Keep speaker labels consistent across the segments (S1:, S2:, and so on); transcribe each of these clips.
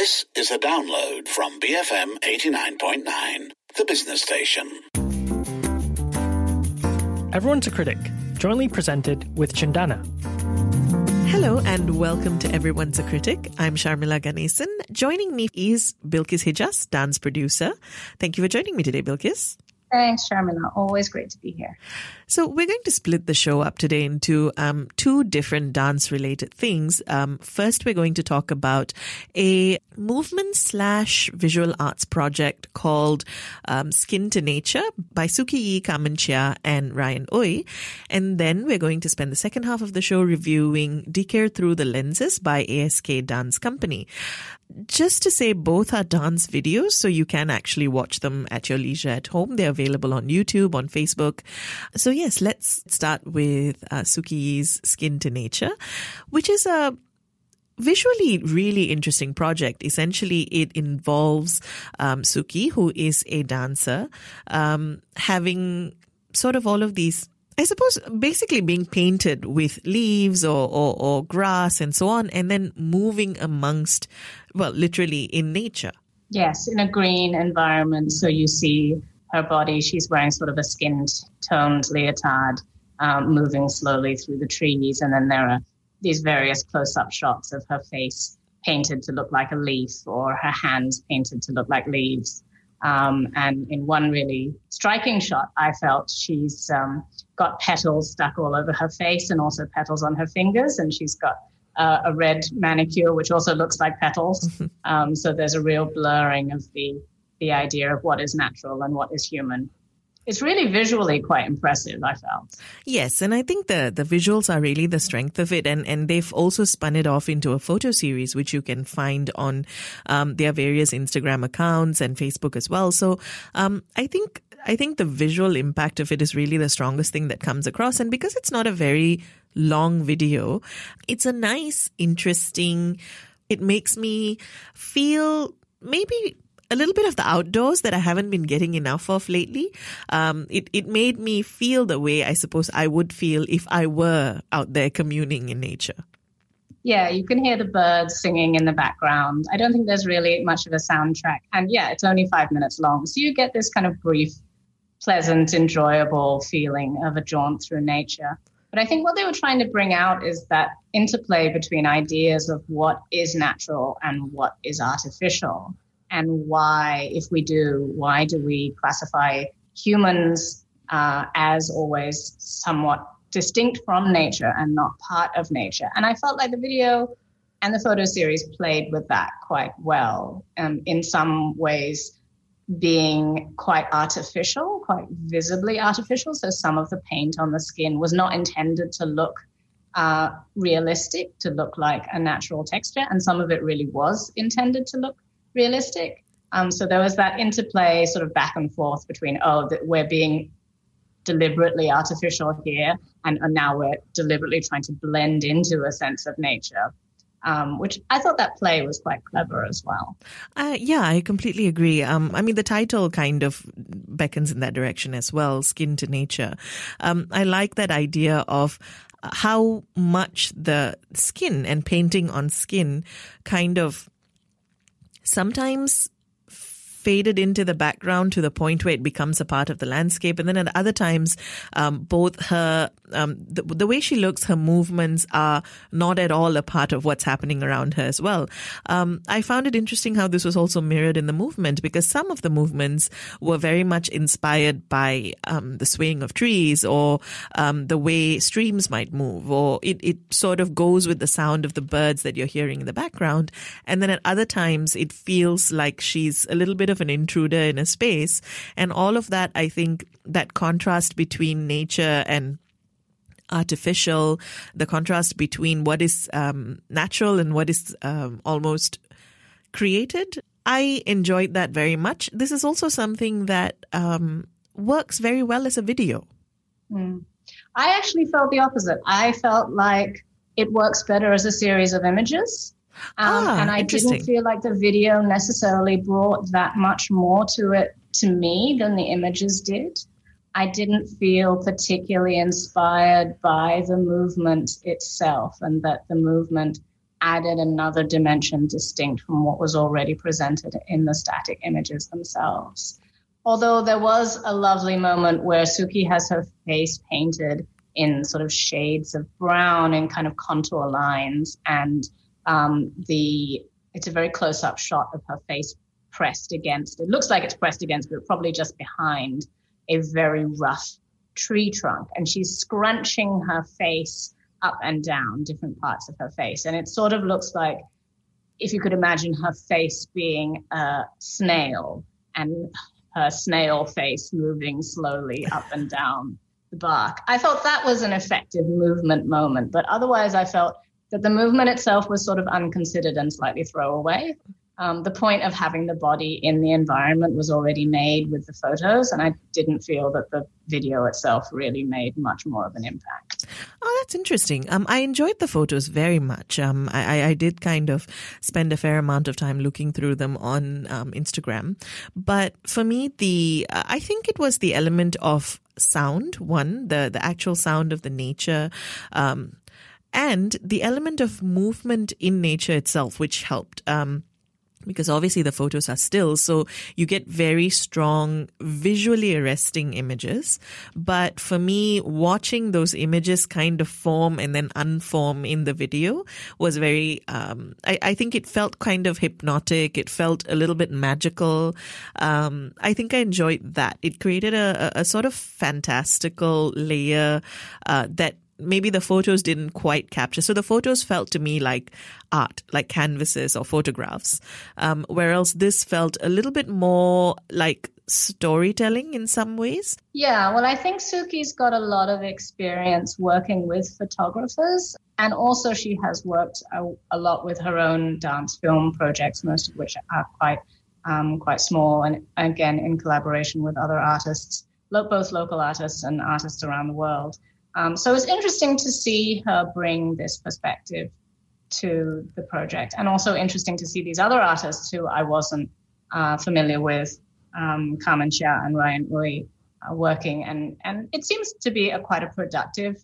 S1: This is a download from BFM 89.9, the business station.
S2: Everyone's a Critic, jointly presented with Cendana.
S3: Hello and welcome to Everyone's a Critic. I'm Sharmila Ganesan. Joining me is Bilkis Hijaz, dance producer. Thank you for joining me today, Bilkis.
S4: Thanks, Sharmila. Always great to be here.
S3: So we're going to split the show up today into um, two different dance-related things. Um, first, we're going to talk about a movement slash visual arts project called um, Skin to Nature by Suki Yi Carmen Chia and Ryan Ooi. And then we're going to spend the second half of the show reviewing Dikir Through the Lenses by ASK Dance Company just to say both are dance videos so you can actually watch them at your leisure at home they're available on youtube on facebook so yes let's start with uh, suki's skin to nature which is a visually really interesting project. Essentially, it involves um, Suki, who is a dancer, um, having sort of all of these I suppose basically being painted with leaves or, or, or, grass and so on, and then moving amongst, well, literally in nature.
S4: Yes, in a green environment. So you see her body, she's wearing sort of a skin toned leotard, um, moving slowly through the trees. And then there are these various close up shots of her face painted to look like a leaf or her hands painted to look like leaves. Um, and in one really striking shot, I felt she's um, got petals stuck all over her face and also petals on her fingers, and she's got uh, a red manicure which also looks like petals. Um, so there's a real blurring of the the idea of what is natural and what is human it's really visually quite impressive i felt
S3: yes and i think the the visuals are really the strength of it and and they've also spun it off into a photo series which you can find on um, their various instagram accounts and facebook as well so um, i think I think the visual impact of it is really the strongest thing that comes across. And because it's not a very long video, it's a nice, interesting, it makes me feel maybe a little bit of the outdoors that I haven't been getting enough of lately. Um, it, it made me feel the way I suppose I would feel if I were out there communing in nature.
S4: Yeah, you can hear the birds singing in the background. I don't think there's really much of a soundtrack. And yeah, it's only five minutes long. So you get this kind of brief, pleasant, enjoyable feeling of a jaunt through nature. But I think what they were trying to bring out is that interplay between ideas of what is natural and what is artificial and why, if we do, why do we classify humans uh, as always somewhat distinct from nature and not part of nature? And I felt like the video and the photo series played with that quite well. Um, in some ways, being quite artificial, quite visibly artificial. So some of the paint on the skin was not intended to look uh, realistic, to look like a natural texture, and some of it really was intended to look realistic. Um, so there was that interplay sort of back and forth between, oh, that we're being deliberately artificial here, and, and, now we're deliberately trying to blend into a sense of nature. Um, which I thought that play was quite clever as well.
S3: Uh, yeah, I completely agree. Um, I mean, the title kind of beckons in that direction as well, skin to nature. Um, I like that idea of how much the skin and painting on skin kind of sometimes faded into the background to the point where it becomes a part of the landscape. And then at other times, um, both her, um, the, the, way she looks, her movements are not at all a part of what's happening around her as well. Um, I found it interesting how this was also mirrored in the movement because some of the movements were very much inspired by um, the swaying of trees or um, the way streams might move, or it, it sort of goes with the sound of the birds that you're hearing in the background. And then at other times, it feels like she's a little bit bit of an intruder in a space. And all of that, I think that contrast between nature and artificial, the contrast between what is um, natural and what is um, almost created. I enjoyed that very much. This is also something that um, works very well as a video.
S4: Mm. I actually felt the opposite. I felt like it works better as a series of images. Um, ah, and I didn't feel like the video necessarily brought that much more to it to me than the images did. I didn't feel particularly inspired by the movement itself, and that the movement added another dimension distinct from what was already presented in the static images themselves. Although there was a lovely moment where Suki has her face painted in sort of shades of brown and kind of contour lines, and um, the it's a very close up shot of her face pressed against. It looks like it's pressed against, but probably just behind a very rough tree trunk, and she's scrunching her face up and down different parts of her face, and it sort of looks like if you could imagine her face being a snail and her snail face moving slowly up and down the bark. I felt that was an effective movement moment, but otherwise, I felt that the movement itself was sort of unconsidered and slightly throwaway. Um, the point of having the body in the environment was already made with the photos, and I didn't feel that the video itself really made much more of an impact.
S3: Oh, that's interesting. Um, I enjoyed the photos very much. Um, I, I, did kind of spend a fair amount of time looking through them on um, Instagram, but for me, the I think it was the element of sound one the the actual sound of the nature um, and the element of movement in nature itself which helped um, because obviously the photos are still, so you get very strong visually arresting images. But for me, watching those images kind of form and then unform in the video was very, um, I, I, think it felt kind of hypnotic. It felt a little bit magical. Um, I think I enjoyed that. It created a, a, sort of fantastical layer uh, that maybe the photos didn't quite capture. So the photos felt to me like art, like canvases or photographs, um, whereas this felt a little bit more like storytelling in some ways.
S4: Yeah, well, I think Suki's got a lot of experience working with photographers, and also she has worked a, a lot with her own dance film projects, most of which are quite um, quite small, and again in collaboration with other artists, both local artists and artists around the world. Um, so it's interesting to see her bring this perspective to the project, and also interesting to see these other artists who I wasn't uh, familiar with, um, Carmen Chia and Ryan Ooi, uh, working, and and it seems to be a quite a productive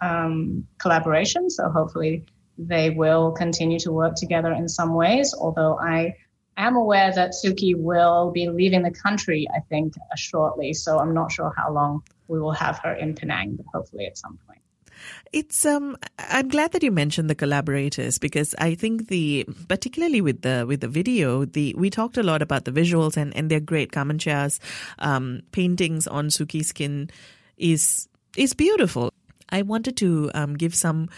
S4: um, collaboration. So hopefully they will continue to work together in some ways. Although I am aware that Suki will be leaving the country, I think, uh, shortly. So I'm not sure how long we will have her in Penang, but hopefully at some point.
S3: It's um I'm glad that you mentioned the collaborators because I think the particularly with the with the video the we talked a lot about the visuals and and they're great. Carmen Chia's um, paintings on Suki skin is is beautiful. I wanted to um, give some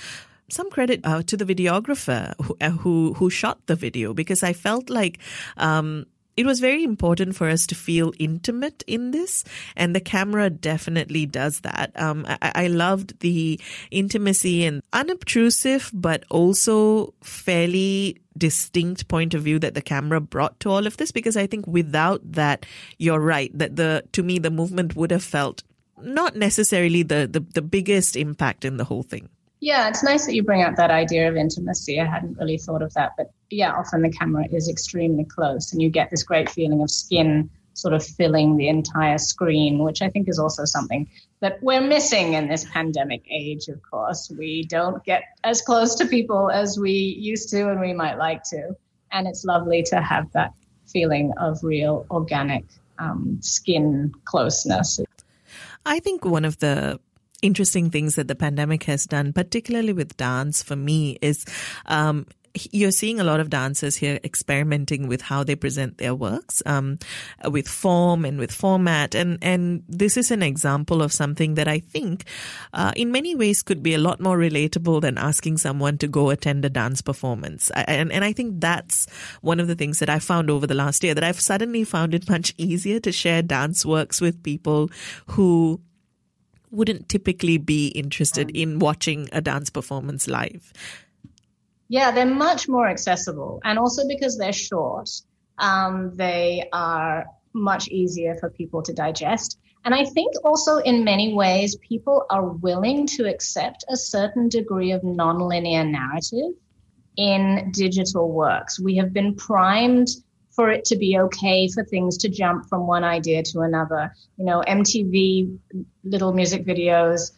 S3: some credit uh, to the videographer who, uh, who, who shot the video because I felt like um, it was very important for us to feel intimate in this, and the camera definitely does that. Um, I, I, loved the intimacy and unobtrusive, but also fairly distinct point of view that the camera brought to all of this. Because I think without that, you're right that the to me the movement would have felt not necessarily the the, the biggest impact in the whole thing.
S4: Yeah, it's nice that you bring up that idea of intimacy. I hadn't really thought of that. But yeah, often the camera is extremely close and you get this great feeling of skin sort of filling the entire screen, which I think is also something that we're missing in this pandemic age, of course. We don't get as close to people as we used to and we might like to. And it's lovely to have that feeling of real organic um, skin closeness.
S3: I think one of the interesting things that the pandemic has done, particularly with dance for me, is um, you're seeing a lot of dancers here experimenting with how they present their works, um, with form and with format. And, and this is an example of something that I think, uh, in many ways could be a lot more relatable than asking someone to go attend a dance performance. And, and I think that's one of the things that I found over the last year that I've suddenly found it much easier to share dance works with people who wouldn't typically be interested in watching a dance performance live.
S4: Yeah, they're much more accessible. And also because they're short, um, they are much easier for people to digest. And I think also in many ways, people are willing to accept a certain degree of nonlinear narrative in digital works. We have been primed for it to be okay for things to jump from one idea to another. You know, MTV little music videos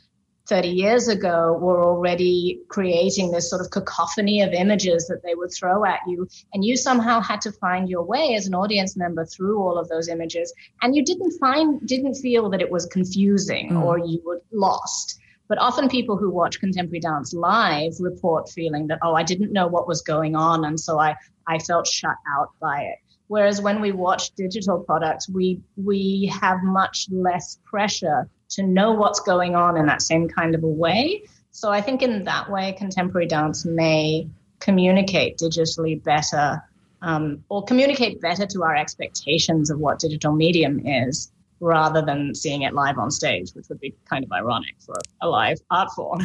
S4: 30 years ago were already creating this sort of cacophony of images that they would throw at you. And you somehow had to find your way as an audience member through all of those images. And you didn't find, didn't feel that it was confusing mm. or you were lost. But often people who watch contemporary dance live report feeling that, oh, I didn't know what was going on. And so I, I felt shut out by it. Whereas when we watch digital products, we, we have much less pressure to know what's going on in that same kind of a way. So I think in that way, contemporary dance may communicate digitally better um, or communicate better to our expectations of what digital medium is rather than seeing it live on stage, which would be kind of ironic for a live art form.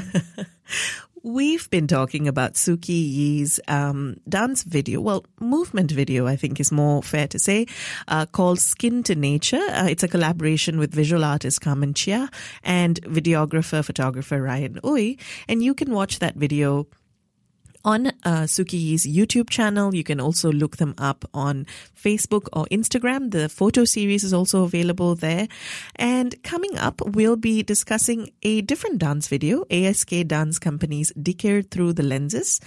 S3: We've been talking about Suki Yi's um, dance video, well, movement video, I think is more fair to say, uh, called Skin to Nature. Uh, it's a collaboration with visual artist Carmen Chia and videographer, photographer Ryan Ooi. And you can watch that video on uh, Yi's YouTube channel. You can also look them up on Facebook or Instagram. The photo series is also available there. And coming up, we'll be discussing a different dance video, ASK Dance Company's Dikir Through the Lenses.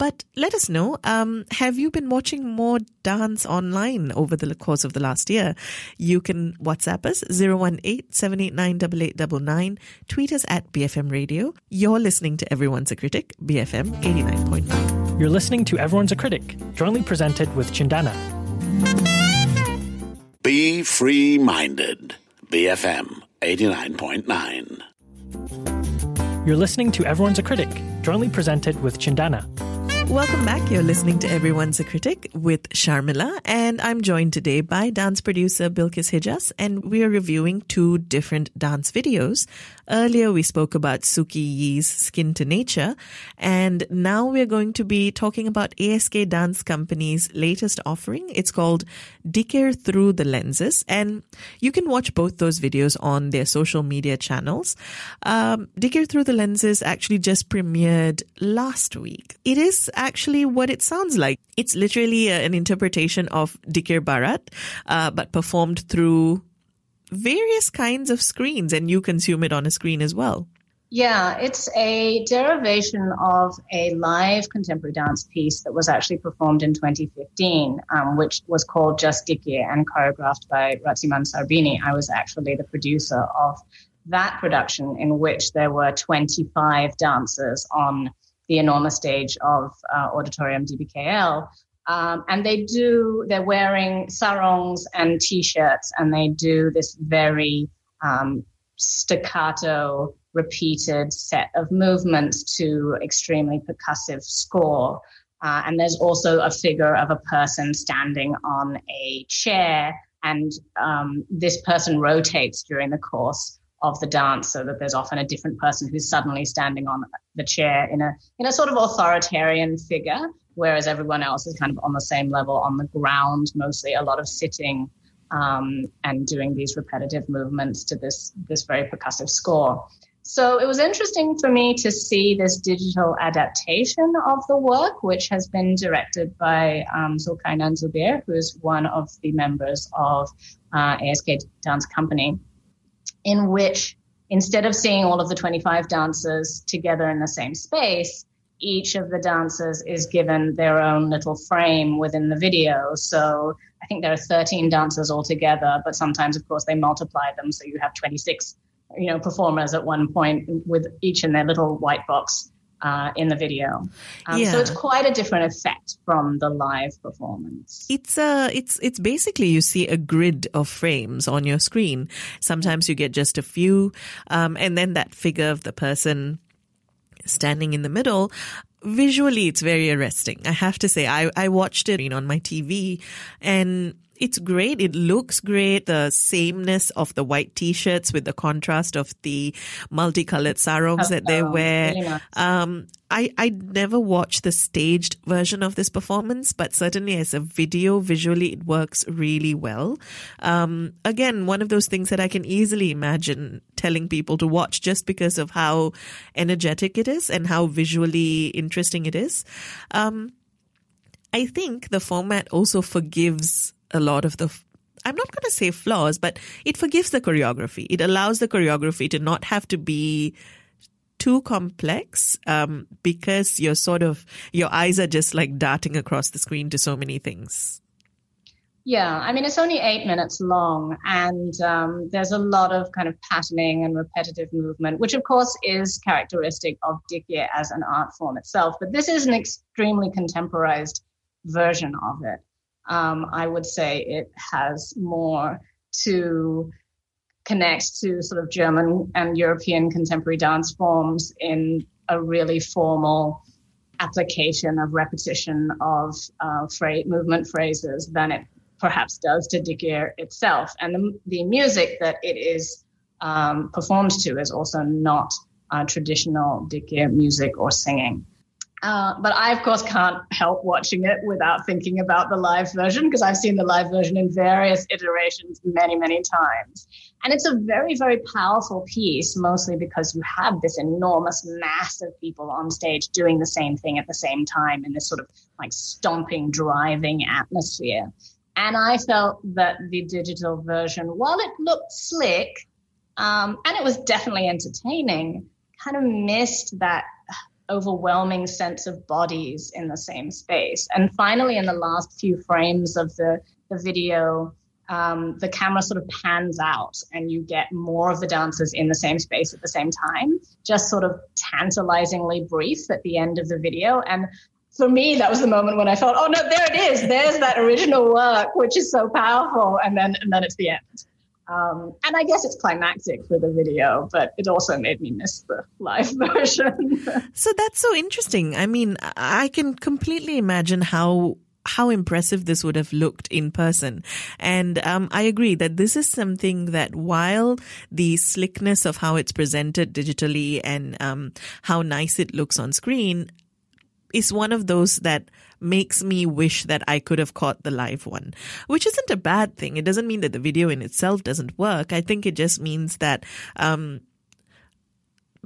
S3: But let us know, um, have you been watching more dance online over the course of the last year? You can WhatsApp us 018-789-8899, tweet us at BFM Radio. You're listening to Everyone's a Critic, BFM 89.9.
S2: You're listening to Everyone's a Critic, jointly presented with Cendana.
S1: Be free-minded, BFM 89.9.
S2: You're listening to Everyone's a Critic, jointly presented with Cendana.
S3: Welcome back. You're listening to Everyone's a Critic with Sharmila, and I'm joined today by dance producer Bilkis Hijaz, and we are reviewing two different dance videos. Earlier, we spoke about Suki Yi's Skin to Nature, and now we're going to be talking about ASK Dance Company's latest offering. It's called Dikir Through the Lenses, and you can watch both those videos on their social media channels. Um, Through the Lenses actually just premiered last week. It is actually what it sounds like. It's literally a, an interpretation of Dikir Barat, uh, but performed through various kinds of screens, and you consume it on a screen as well.
S4: Yeah, it's a derivation of a live contemporary dance piece that was actually performed in 2015, um, which was called Just Dikir and choreographed by Ratsiman Sarbini. I was actually the producer of that production, in which there were 25 dancers on the enormous stage of uh, Auditorium DBKL. Um, and they do, they're wearing sarongs and t shirts, and they do this very um, staccato, repeated set of movements to extremely percussive score. Uh, and there's also a figure of a person standing on a chair, and um, this person rotates during the course of the dance so that there's often a different person who's suddenly standing on the chair in a in a sort of authoritarian figure whereas everyone else is kind of on the same level on the ground mostly a lot of sitting um, and doing these repetitive movements to this this very percussive score. So it was interesting for me to see this digital adaptation of the work, which has been directed by um, Zulkarnain Zubir, who is one of the members of uh, ASK Dance Company in which instead of seeing all of the 25 dancers together in the same space, each of the dancers is given their own little frame within the video. So I think there are 13 dancers altogether, but sometimes, of course, they multiply them. So you have 26, you know, performers at one point with each in their little white box uh, in the video. Um, yeah. So it's quite a different effect from the live performance.
S3: It's uh, it's it's basically you see a grid of frames on your screen. Sometimes you get just a few, um, and then that figure of the person standing in the middle visually it's very arresting i have to say i i watched it on my tv and it's great. It looks great. The sameness of the white t-shirts with the contrast of the multicolored sarongs that they oh, wear. Really nice. um, I, I never watched the staged version of this performance, but certainly as a video, visually, it works really well. Um, again, one of those things that I can easily imagine telling people to watch just because of how energetic it is and how visually interesting it is. Um, I think the format also forgives a lot of the I'm not going to say flaws, but it forgives the choreography. It allows the choreography to not have to be too complex um, because you're sort of your eyes are just like darting across the screen to so many things.
S4: Yeah, I mean, it's only eight minutes long, and um, there's a lot of kind of patterning and repetitive movement, which of course is characteristic of Dikir as an art form itself. But this is an extremely contemporized version of it. Um, I would say it has more to connect to sort of German and European contemporary dance forms in a really formal application of repetition of uh, movement phrases than it perhaps does to Dikir itself. And the, the music that it is um, performed to is also not uh, traditional Dikir music or singing. Uh, but I, of course, can't help watching it without thinking about the live version because I've seen the live version in various iterations many, many times. And it's a very, very powerful piece, mostly because you have this enormous mass of people on stage doing the same thing at the same time in this sort of like stomping, driving atmosphere. And I felt that the digital version, while it looked slick um, and it was definitely entertaining, kind of missed that overwhelming sense of bodies in the same space. And finally, in the last few frames of the, the video, um, the camera sort of pans out and you get more of the dancers in the same space at the same time, just sort of tantalizingly brief at the end of the video. And for me, that was the moment when I thought, oh no, there it is. There's that original work, which is so powerful. And then, and then it's the end. Um, and I guess it's climactic for the video, but it also made me miss the live version.
S3: so that's so interesting. I mean, I can completely imagine how how impressive this would have looked in person. And um, I agree that this is something that while the slickness of how it's presented digitally and um, how nice it looks on screen is one of those that makes me wish that I could have caught the live one, which isn't a bad thing. It doesn't mean that the video in itself doesn't work. I think it just means that, um,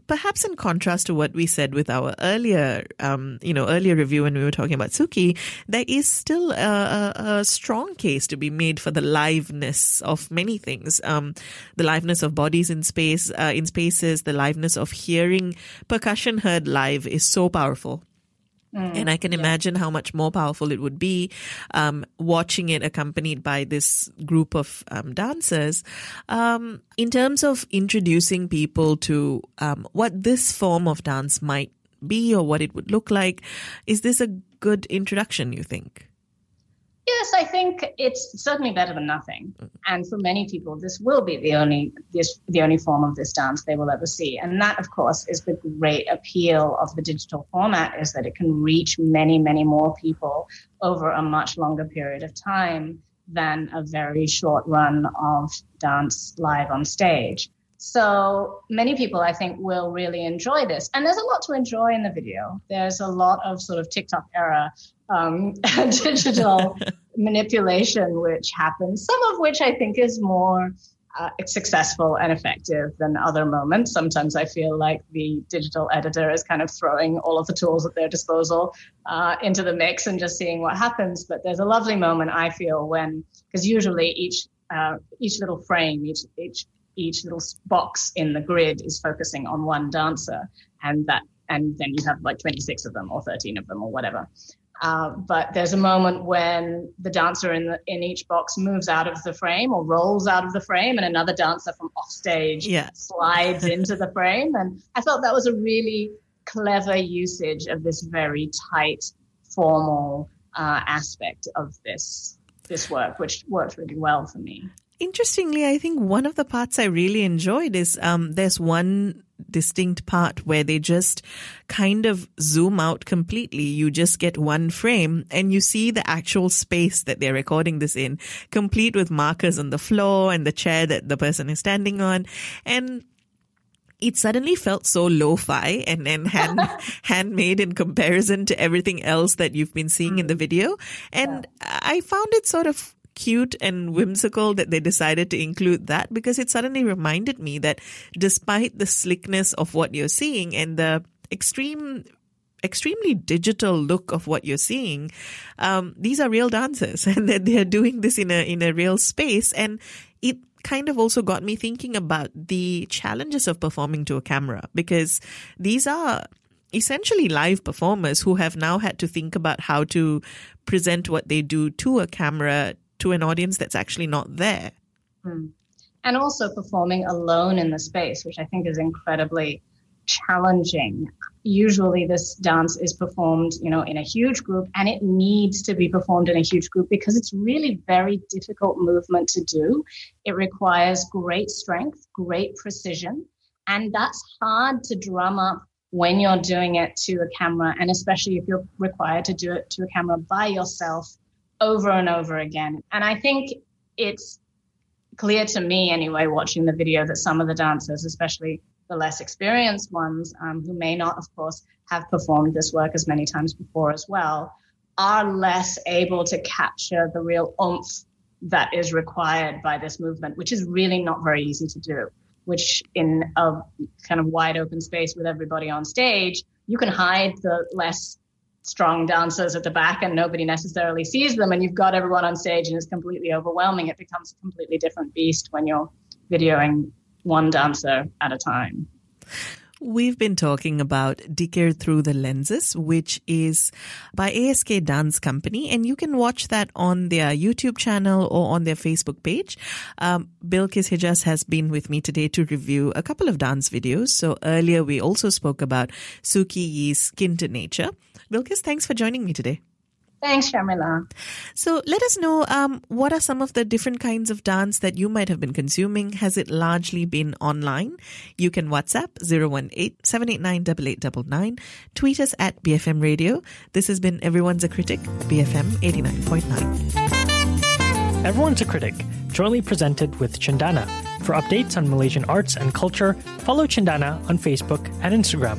S3: perhaps in contrast to what we said with our earlier, um, you know, earlier review when we were talking about Suki, there is still a, a, a strong case to be made for the liveness of many things. Um, the liveness of bodies in space, uh, in spaces, the liveness of hearing percussion heard live is so powerful. Mm, and I can yeah. imagine how much more powerful it would be um, watching it accompanied by this group of um, dancers. Um, in terms of introducing people to um, what this form of dance might be or what it would look like, is this a good introduction, you think?
S4: Yes, I think it's certainly better than nothing. Mm-hmm. And for many people, this will be the only this the only form of this dance they will ever see. And that, of course, is the great appeal of the digital format is that it can reach many, many more people over a much longer period of time than a very short run of dance live on stage. So many people, I think, will really enjoy this. And there's a lot to enjoy in the video. There's a lot of sort of TikTok era um, digital manipulation which happens, some of which I think is more uh, successful and effective than other moments. Sometimes I feel like the digital editor is kind of throwing all of the tools at their disposal uh, into the mix and just seeing what happens. But there's a lovely moment I feel when, because usually each uh, each little frame, each each each little box in the grid is focusing on one dancer, and that and then you have like 26 of them or 13 of them or whatever. Uh, but there's a moment when the dancer in the, in each box moves out of the frame or rolls out of the frame, and another dancer from offstage
S3: yeah.
S4: slides into the frame. And I felt that was a really clever usage of this very tight, formal uh, aspect of this this work, which worked really well for me.
S3: Interestingly, I think one of the parts I really enjoyed is um, there's one distinct part where they just kind of zoom out completely. You just get one frame and you see the actual space that they're recording this in, complete with markers on the floor and the chair that the person is standing on. And it suddenly felt so lo-fi and, and hand, handmade in comparison to everything else that you've been seeing in the video. And I found it sort of cute and whimsical that they decided to include that because it suddenly reminded me that despite the slickness of what you're seeing and the extreme extremely digital look of what you're seeing, um, these are real dancers and that they're doing this in a in a real space. And it kind of also got me thinking about the challenges of performing to a camera because these are essentially live performers who have now had to think about how to present what they do to a camera to an audience that's actually not there.
S4: Mm. And also performing alone in the space, which I think is incredibly challenging. Usually this dance is performed, you know, in a huge group and it needs to be performed in a huge group because it's really very difficult movement to do. It requires great strength, great precision, and that's hard to drum up when you're doing it to a camera and especially if you're required to do it to a camera by yourself over and over again. And I think it's clear to me anyway watching the video that some of the dancers especially the less experienced ones, um, who may not, of course, have performed this work as many times before as well, are less able to capture the real oomph that is required by this movement, which is really not very easy to do. Which, in a kind of wide open space with everybody on stage, you can hide the less strong dancers at the back and nobody necessarily sees them, and you've got everyone on stage and it's completely overwhelming. It becomes a completely different beast when you're videoing one dancer at a time.
S3: We've been talking about Dikir Through the Lenses, which is by ASK Dance Company, and you can watch that on their YouTube channel or on their Facebook page. Um, Bilkis Hijaz has been with me today to review a couple of dance videos. So earlier we also spoke about Suki Yi's Skin to Nature. Bilkis, thanks for joining me today.
S4: Thanks, Sharmila.
S3: So let us know um, what are some of the different kinds of dance that you might have been consuming. Has it largely been online? You can WhatsApp 018-789-8899. Tweet us at BFM Radio. This has been Everyone's a Critic, BFM 89.9.
S2: Everyone's a Critic, jointly presented with Cendana. For updates on Malaysian arts and culture, follow Cendana on Facebook and Instagram.